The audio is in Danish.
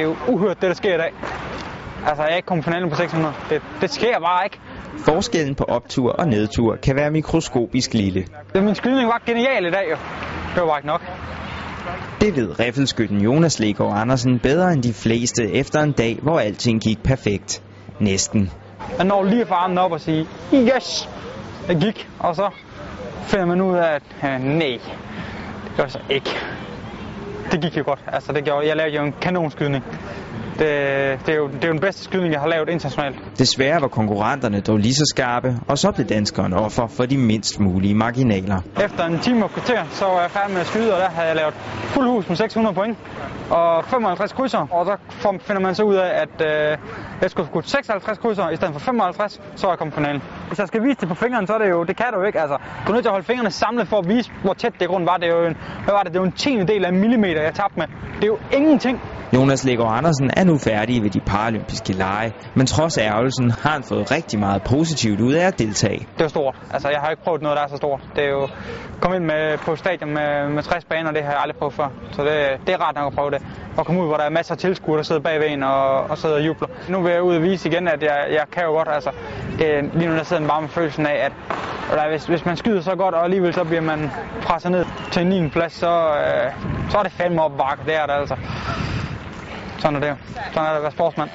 det er jo uhørt, det der sker i dag. Altså, jeg er ikke kommet finalen på 600. Det, det sker bare ikke. Forskellen på optur og nedtur kan være mikroskopisk lille. Det, min skydning var genial i dag, jo. Det var bare ikke nok. Det ved riffelskytten Jonas Legaard Andersen bedre end de fleste efter en dag, hvor alting gik perfekt. Næsten. Man når lige at få armen op og sige, yes, det gik. Og så finder man ud af, at øh, nej, det gør så ikke. Det gik jo godt. Altså, det gjorde, jeg lavede jo en kanonskydning. Det, det, er jo, det er jo den bedste skydning, jeg har lavet internationalt. Desværre var konkurrenterne dog lige så skarpe, og så blev danskeren offer for de mindst mulige marginaler. Efter en time og kvarter, så var jeg færdig med at skyde, og der havde jeg lavet fuld hus med 600 point og 55 krydser. Og så finder man så ud af, at øh, jeg skulle skudt 56 krydser i stedet for 55, så er jeg kommet finalen. Hvis jeg skal vise det på fingrene, så er det jo, det kan du jo ikke. Altså, du er nødt til at holde fingrene samlet for at vise, hvor tæt det grund var. Det er jo en, hvad var det? Det var en tiende del af en millimeter, jeg tabte med. Det er jo ingenting. Jonas Legaard Andersen er nu færdig ved de paralympiske lege, men trods ærgelsen har han fået rigtig meget positivt ud af at deltage. Det er stort. Altså, jeg har ikke prøvet noget, der er så stort. Det er jo komme ind med, på stadion med, med 60 baner, det har jeg aldrig prøvet før. Så det, det er rart nok at prøve det. Og komme ud, hvor der er masser af tilskuere, der sidder bagved en og, og sidder og jubler. Nu vil jeg ud og vise igen, at jeg, jeg kan jo godt. Altså, det, lige nu der sidder en varme følelse følelsen af, at eller hvis, hvis man skyder så godt, og alligevel så bliver man presset ned til en 9. plads, så, øh, så er det fandme op bakke. Det er det altså. Sådan er det jo. Sådan er det at være sportsmand.